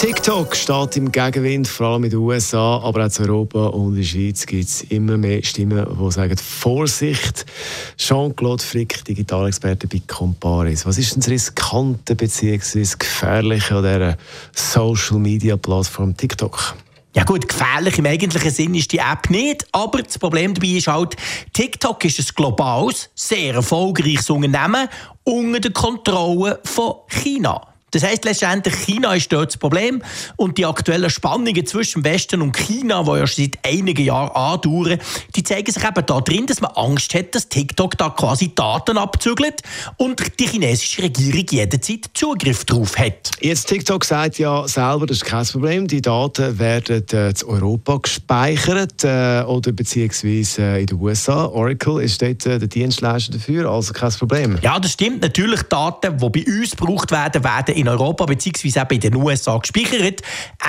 TikTok steht im Gegenwind, vor allem in den USA, aber auch in Europa und in der Schweiz gibt es immer mehr Stimmen, die sagen, Vorsicht. Jean-Claude Frick, Digitalexperte bei Comparis. Was ist denn das Riskante bzw. Gefährliche an dieser Social-Media-Plattform TikTok? Ja gut, gefährlich im eigentlichen Sinn ist die App nicht, aber das Problem dabei ist halt, TikTok ist ein globales, sehr erfolgreiches Unternehmen unter der Kontrolle von China. Das heißt letztendlich, China ist dort das Problem und die aktuellen Spannungen zwischen Westen und China, die ja schon seit einigen Jahren andauern, die zeigen sich eben da drin, dass man Angst hat, dass TikTok da quasi Daten abzügelt und die chinesische Regierung jederzeit Zugriff darauf hat. Jetzt TikTok sagt ja selber, das ist kein Problem, die Daten werden äh, in Europa gespeichert äh, oder beziehungsweise äh, in den USA. Oracle ist dort äh, der Dienstleister dafür, also kein Problem. Ja, das stimmt. Natürlich Daten, die bei uns gebraucht werden, werden in Europa bzw. auch in den USA gespeichert.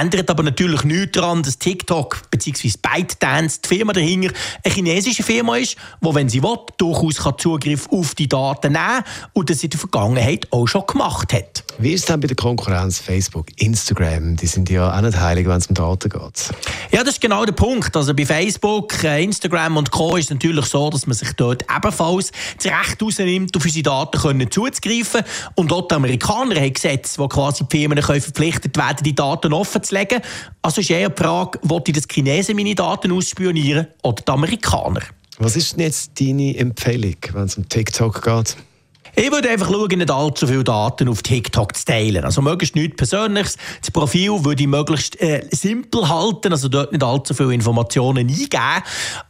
Ändert aber natürlich nichts daran, dass TikTok bzw. ByteDance, die Firma dahinter, eine chinesische Firma ist, die, wenn sie will, durchaus Zugriff auf die Daten nehmen kann und das in der Vergangenheit auch schon gemacht hat. Wie ist es dann bei der Konkurrenz Facebook, Instagram? Die sind ja auch nicht heilig, wenn es um Daten geht. Ja, das ist genau der Punkt. Also bei Facebook, äh, Instagram und Co. ist es natürlich so, dass man sich dort ebenfalls das Recht rausnimmt, auf unsere Daten können zuzugreifen. Und dort die Amerikaner haben Gesetze, wo quasi die Firmen können verpflichtet werden, die Daten offen zu legen. Also ist eher die Frage, wollte das Chinesen meine Daten ausspionieren oder die Amerikaner? Was ist denn jetzt deine Empfehlung, wenn es um TikTok geht? Ich würde einfach schauen, nicht allzu viele Daten auf TikTok zu teilen. Also möglichst nichts Persönliches. Das Profil würde ich möglichst äh, simpel halten, also dort nicht allzu viele Informationen eingeben.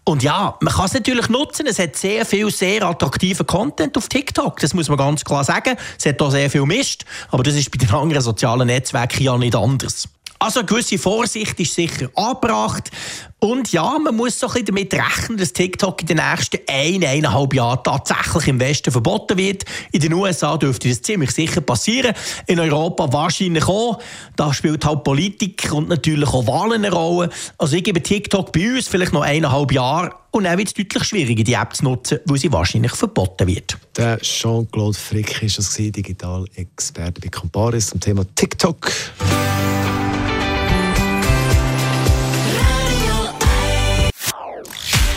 Und ja, man kann es natürlich nutzen. Es hat sehr viel sehr attraktiven Content auf TikTok. Das muss man ganz klar sagen. Es hat auch sehr viel Mist. Aber das ist bei den anderen sozialen Netzwerken ja nicht anders. Also eine gewisse Vorsicht ist sicher angebracht. Und ja, man muss so ein damit rechnen, dass TikTok in den nächsten ein, eineinhalb Jahren tatsächlich im Westen verboten wird. In den USA dürfte das ziemlich sicher passieren. In Europa wahrscheinlich auch. Da spielt halt Politik und natürlich auch Wahlen eine Rolle. Also ich gebe TikTok bei uns vielleicht noch eineinhalb Jahre und dann wird es deutlich schwieriger, die App zu nutzen, weil sie wahrscheinlich verboten wird. Der Jean-Claude Frick ist das Digital-Experte bei Comparis zum Thema TikTok.